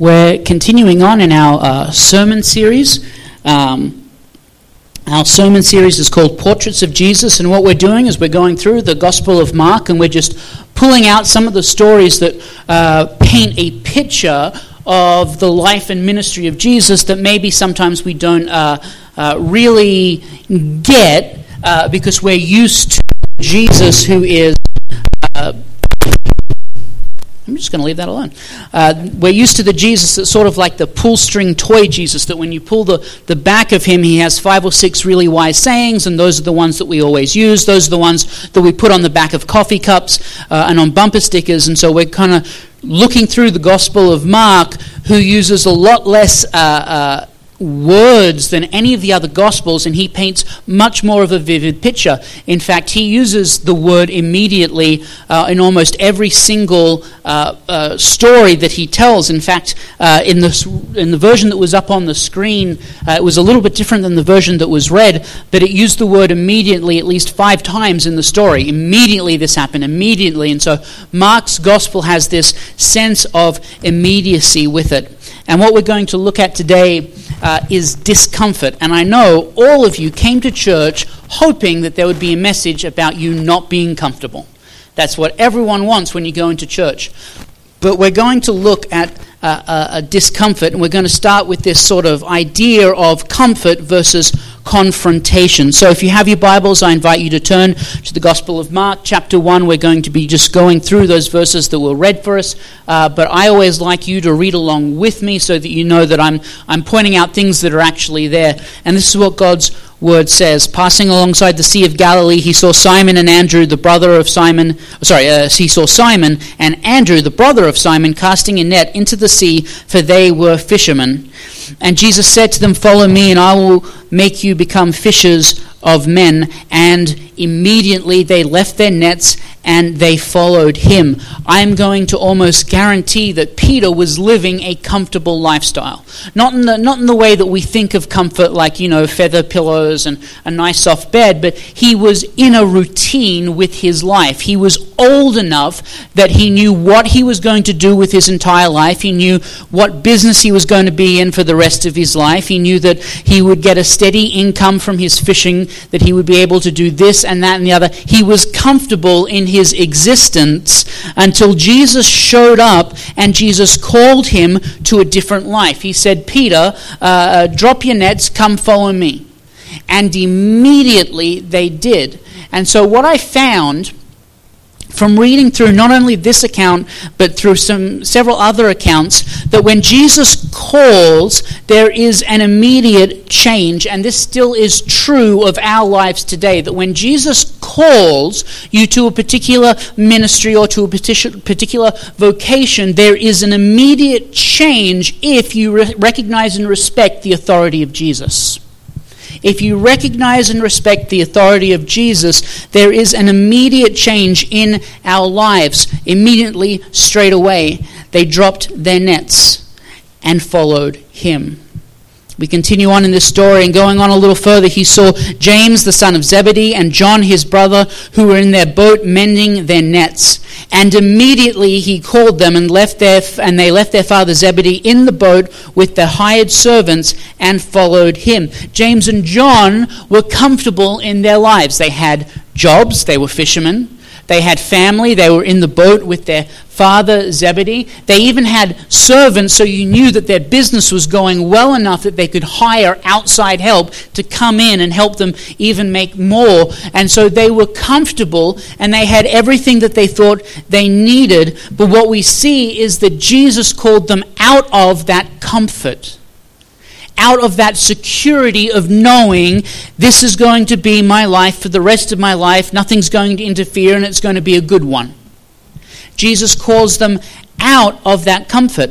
We're continuing on in our uh, sermon series. Um, our sermon series is called Portraits of Jesus, and what we're doing is we're going through the Gospel of Mark and we're just pulling out some of the stories that uh, paint a picture of the life and ministry of Jesus that maybe sometimes we don't uh, uh really get uh, because we're used to Jesus who is uh, I'm just going to leave that alone. Uh, we're used to the Jesus that's sort of like the pull string toy Jesus, that when you pull the, the back of him, he has five or six really wise sayings, and those are the ones that we always use. Those are the ones that we put on the back of coffee cups uh, and on bumper stickers. And so we're kind of looking through the Gospel of Mark, who uses a lot less. Uh, uh words than any of the other Gospels, and he paints much more of a vivid picture. In fact, he uses the word immediately uh, in almost every single uh, uh, story that he tells. In fact, uh, in, the, in the version that was up on the screen, uh, it was a little bit different than the version that was read, but it used the word immediately at least five times in the story. Immediately this happened, immediately. And so Mark's Gospel has this sense of immediacy with it. And what we're going to look at today uh, is discomfort. And I know all of you came to church hoping that there would be a message about you not being comfortable. That's what everyone wants when you go into church. But we're going to look at a, a discomfort, and we're going to start with this sort of idea of comfort versus confrontation. So if you have your Bibles, I invite you to turn to the Gospel of Mark, chapter 1. We're going to be just going through those verses that were read for us, uh, but I always like you to read along with me so that you know that I'm, I'm pointing out things that are actually there. And this is what God's word says. Passing alongside the Sea of Galilee, he saw Simon and Andrew, the brother of Simon. Sorry, uh, he saw Simon and Andrew, the brother of Simon, casting a net into the sea, for they were fishermen. And Jesus said to them, Follow me, and I will make you become fishers of men. And immediately they left their nets and they followed him. I'm going to almost guarantee that Peter was living a comfortable lifestyle. Not in the, not in the way that we think of comfort, like, you know, feather pillows and a nice soft bed, but he was in a routine with his life. He was old enough that he knew what he was going to do with his entire life. He knew what business he was going to be in for the rest of his life. He knew that he would get a steady income from his fishing, that he would be able to do this and that and the other. He was comfortable in his existence until Jesus showed up and Jesus called him to a different life. He said, Peter, uh, uh, drop your nets, come follow me. And immediately they did. And so, what I found from reading through not only this account but through some several other accounts that when Jesus calls there is an immediate change and this still is true of our lives today that when Jesus calls you to a particular ministry or to a particular vocation there is an immediate change if you recognize and respect the authority of Jesus if you recognize and respect the authority of Jesus, there is an immediate change in our lives. Immediately, straight away, they dropped their nets and followed him. We continue on in this story and going on a little further, he saw James, the son of Zebedee, and John, his brother, who were in their boat mending their nets. And immediately he called them and left their, and they left their father Zebedee in the boat with their hired servants and followed him. James and John were comfortable in their lives. They had jobs, they were fishermen. They had family. They were in the boat with their father Zebedee. They even had servants, so you knew that their business was going well enough that they could hire outside help to come in and help them even make more. And so they were comfortable and they had everything that they thought they needed. But what we see is that Jesus called them out of that comfort out of that security of knowing this is going to be my life for the rest of my life, nothing's going to interfere, and it's going to be a good one. Jesus calls them out of that comfort.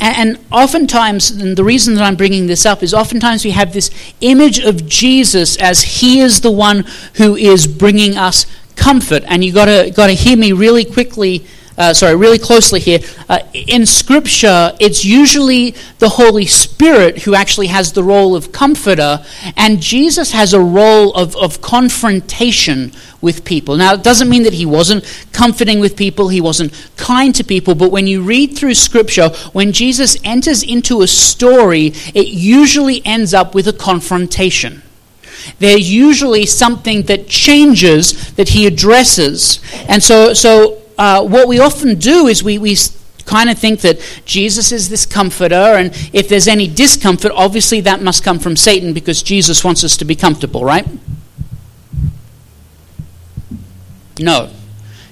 And oftentimes, and the reason that I'm bringing this up is oftentimes we have this image of Jesus as he is the one who is bringing us comfort. And you've got to, got to hear me really quickly uh, sorry, really closely here. Uh, in Scripture, it's usually the Holy Spirit who actually has the role of comforter, and Jesus has a role of, of confrontation with people. Now, it doesn't mean that he wasn't comforting with people, he wasn't kind to people, but when you read through Scripture, when Jesus enters into a story, it usually ends up with a confrontation. There's usually something that changes that he addresses. And so, so uh, what we often do is we, we kind of think that Jesus is this comforter, and if there's any discomfort, obviously that must come from Satan because Jesus wants us to be comfortable, right? No.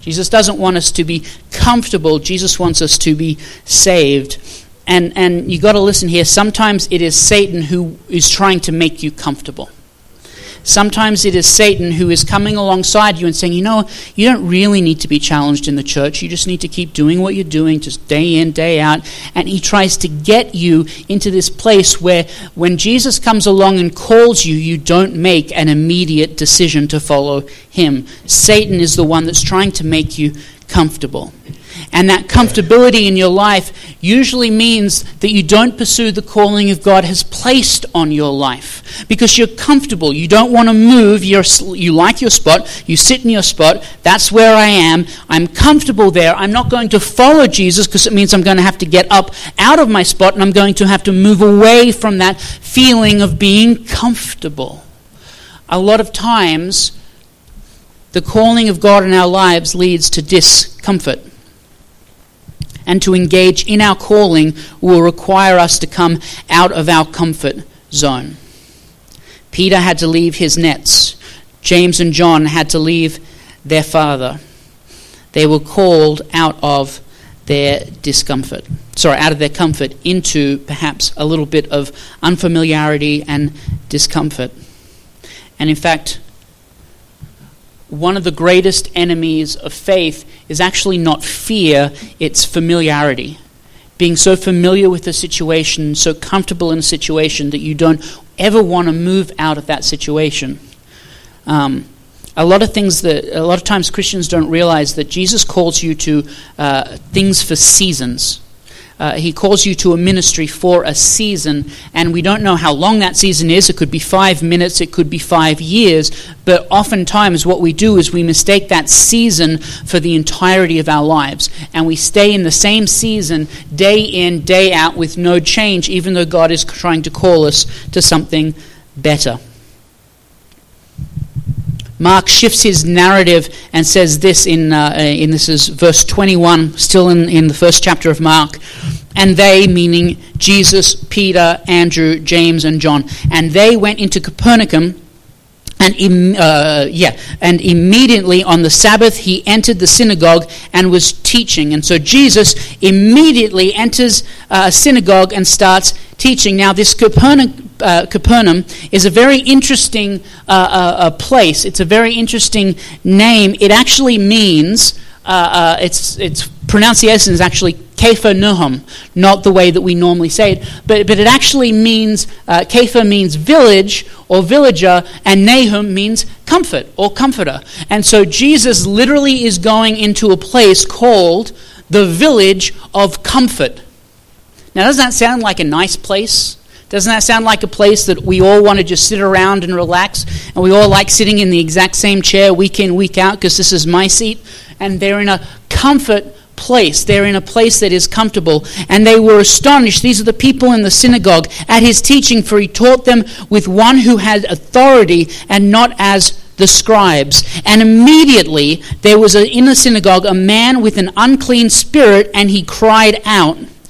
Jesus doesn't want us to be comfortable. Jesus wants us to be saved. And, and you got to listen here. Sometimes it is Satan who is trying to make you comfortable. Sometimes it is Satan who is coming alongside you and saying, you know, you don't really need to be challenged in the church. You just need to keep doing what you're doing, just day in, day out. And he tries to get you into this place where when Jesus comes along and calls you, you don't make an immediate decision to follow him. Satan is the one that's trying to make you comfortable. And that comfortability in your life usually means that you don't pursue the calling of God has placed on your life because you're comfortable. You don't want to move. You're, you like your spot. You sit in your spot. That's where I am. I'm comfortable there. I'm not going to follow Jesus because it means I'm going to have to get up out of my spot and I'm going to have to move away from that feeling of being comfortable. A lot of times, the calling of God in our lives leads to discomfort and to engage in our calling will require us to come out of our comfort zone. Peter had to leave his nets. James and John had to leave their father. They were called out of their discomfort, sorry, out of their comfort into perhaps a little bit of unfamiliarity and discomfort. And in fact, one of the greatest enemies of faith is actually not fear, it's familiarity. Being so familiar with a situation, so comfortable in a situation that you don't ever want to move out of that situation. Um, a lot of things that a lot of times Christians don't realize that Jesus calls you to uh, things for seasons. Uh, he calls you to a ministry for a season, and we don't know how long that season is. It could be five minutes, it could be five years, but oftentimes what we do is we mistake that season for the entirety of our lives, and we stay in the same season day in, day out with no change, even though God is trying to call us to something better. Mark shifts his narrative and says this in, uh, in this is verse 21, still in, in the first chapter of Mark. And they, meaning Jesus, Peter, Andrew, James, and John, and they went into Capernaum. And, Im, uh, yeah, and immediately on the Sabbath he entered the synagogue and was teaching. And so Jesus immediately enters a synagogue and starts teaching. Now, this Capernaum, uh, Capernaum is a very interesting uh, uh, place. It's a very interesting name. It actually means, uh, uh, its, its pronunciation is actually Capernaum, not the way that we normally say it, but, but it actually means, uh, means village or villager, and Nahum means comfort or comforter. And so Jesus literally is going into a place called the village of comfort. Now, doesn't that sound like a nice place? Doesn't that sound like a place that we all want to just sit around and relax? And we all like sitting in the exact same chair week in, week out because this is my seat. And they're in a comfort place. They're in a place that is comfortable. And they were astonished. These are the people in the synagogue at his teaching, for he taught them with one who had authority and not as the scribes. And immediately there was a, in the synagogue a man with an unclean spirit, and he cried out.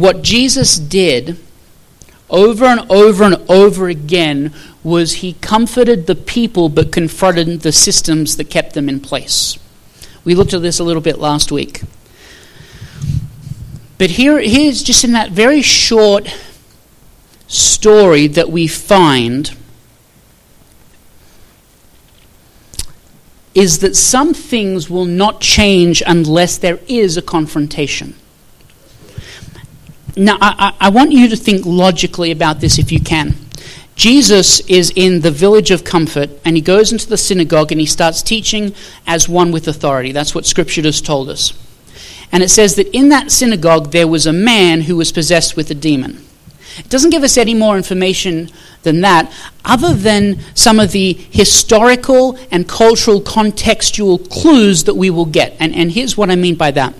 what Jesus did over and over and over again was he comforted the people but confronted the systems that kept them in place. We looked at this a little bit last week. But here, here's just in that very short story that we find is that some things will not change unless there is a confrontation. Now, I, I, want you to think logically about this if you can. Jesus is in the village of comfort and he goes into the synagogue and he starts teaching as one with authority. That's what Scripture has told us. And it says that in that synagogue there was a man who was possessed with a demon. It doesn't give us any more information than that, other than some of the historical and cultural contextual clues that we will get. And, and here's what I mean by that.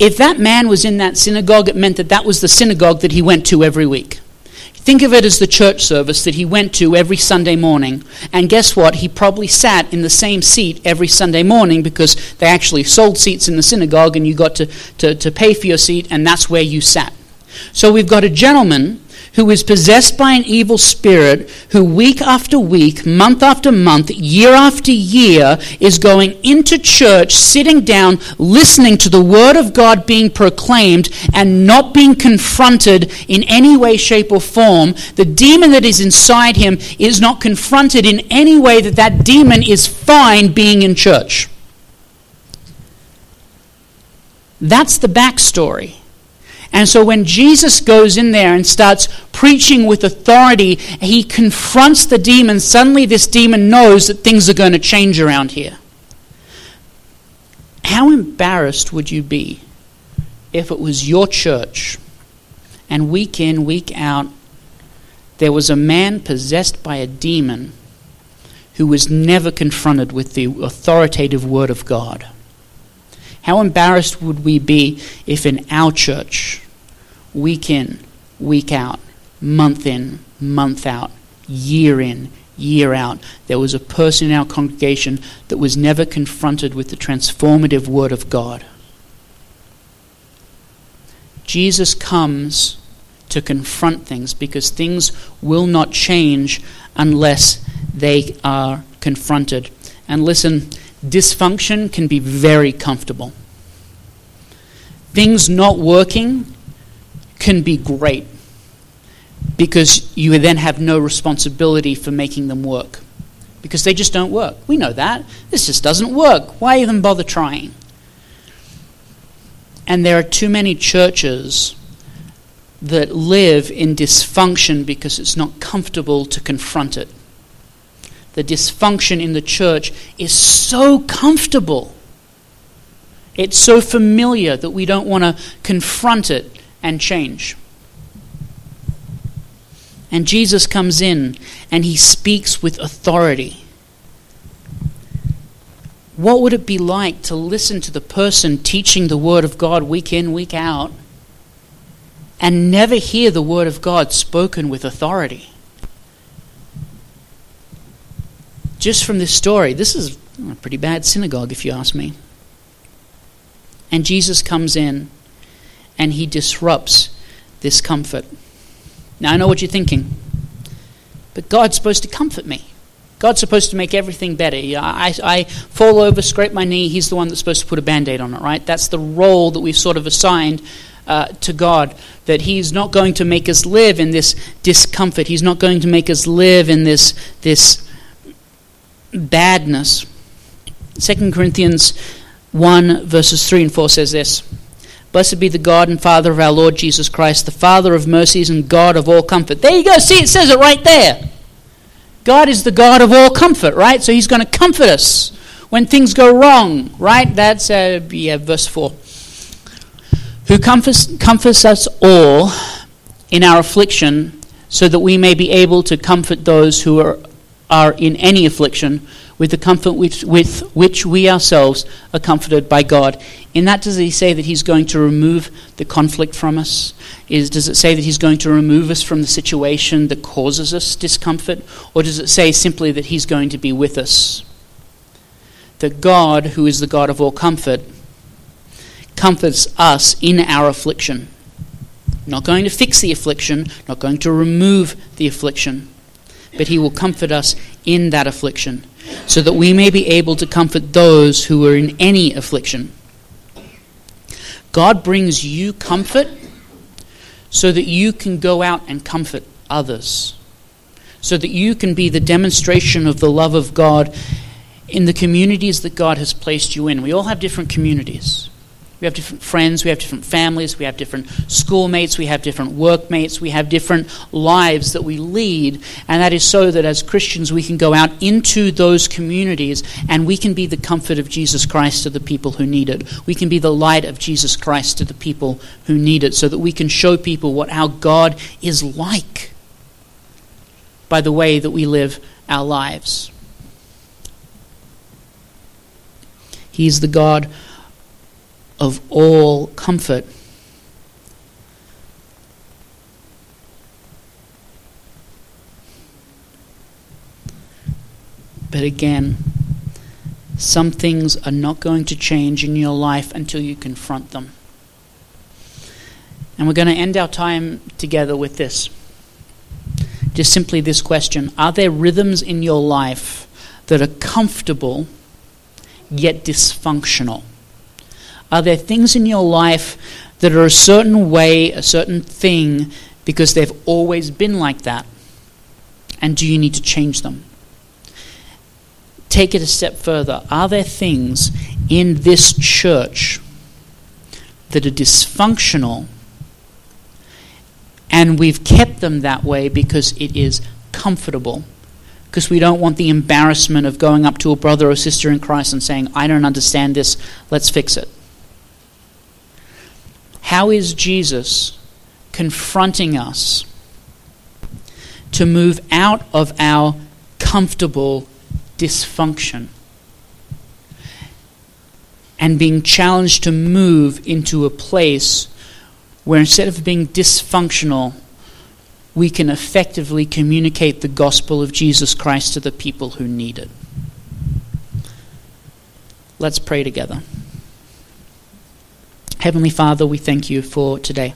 If that man was in that synagogue, it meant that that was the synagogue that he went to every week. Think of it as the church service that he went to every Sunday morning. And guess what? He probably sat in the same seat every Sunday morning because they actually sold seats in the synagogue and you got to, to, to pay for your seat, and that's where you sat. So we've got a gentleman who is possessed by an evil spirit, who week after week, month after month, year after year, is going into church, sitting down, listening to the Word of God being proclaimed, and not being confronted in any way, shape, or form. The demon that is inside him is not confronted in any way that that demon is fine being in church. That's the backstory. And so when Jesus goes in there and starts preaching with authority, he confronts the demon. Suddenly, this demon knows that things are going to change around here. How embarrassed would you be if it was your church and week in, week out, there was a man possessed by a demon who was never confronted with the authoritative word of God? How embarrassed would we be if in our church, week in, week out, month in, month out, year in, year out, there was a person in our congregation that was never confronted with the transformative Word of God? Jesus comes to confront things because things will not change unless they are confronted. And listen, dysfunction can be very comfortable. Things not working can be great because you then have no responsibility for making them work because they just don't work. We know that. This just doesn't work. Why even bother trying? And there are too many churches that live in dysfunction because it's not comfortable to confront it the dysfunction in the church is so comfortable. It's so familiar that we don't want to confront it and change. And Jesus comes in and he speaks with authority. What would it be like to listen to the person teaching the Word of God week in, week out, and never hear the Word of God spoken with authority? just from this story, this is a pretty bad synagogue, if you ask me. And Jesus comes in and he disrupts this comfort. Now, I know what you're thinking, but God's supposed to comfort me. God's supposed to make everything better. I, I fall over, scrape my knee, He's the one that's supposed to put a band aid on it, right? That's the role that we've sort of assigned uh, to God. That He's not going to make us live in this discomfort. He's not going to make us live in this, this badness. 2 Corinthians 1, verses 3 and 4 says this Blessed be the God and Father of our Lord Jesus Christ, the Father of mercies and God of all comfort. There you go. See, it says it right there. God is the God of all comfort, right? So He's going to comfort us when things go wrong, right? That's uh, yeah, verse 4. Who comforts, comforts us all in our affliction, so that we may be able to comfort those who are are in any affliction with the comfort with, with which we ourselves are comforted by God. In that, does he say that he's going to remove the conflict from us? Is, does it say that he's going to remove us from the situation that causes us discomfort? Or does it say simply that he's going to be with us? That God, who is the God of all comfort, comforts us in our affliction. Not going to fix the affliction, not going to remove the affliction but he will comfort us in that affliction, so that we may be able to comfort those who are in any affliction. God brings you comfort so that you can go out and comfort others, so that you can be the demonstration of the love of God in the communities that God has placed you in. We all have different communities. We have different friends, we have different families, we have different schoolmates, we have different workmates, we have different lives that we lead. And that is so that as Christians we can go out into those communities and we can be the comfort of Jesus Christ to the people who need it. We can be the light of Jesus Christ to the people who need it so that we can show people what our God is like by the way that we live our lives. He is the God of all comfort. But again, some things are not going to change in your life until you confront them. And we're going to end our time together with this. Just simply this question Are there rhythms in your life that are comfortable yet dysfunctional? Are there things in your life that are a certain way, a certain thing, because they've always been like that? And do you need to change them? Take it a step further. Are there things in this church that are dysfunctional and we've kept them that way because it is comfortable? Because we don't want the embarrassment of going up to a brother or sister in Christ and saying, I don't understand this, let's fix it. How is Jesus confronting us to move out of our comfortable dysfunction and being challenged to move into a place where instead of being dysfunctional, we can effectively communicate the gospel of Jesus Christ to the people who need it. Let's pray together. Heavenly Father, we thank you for today.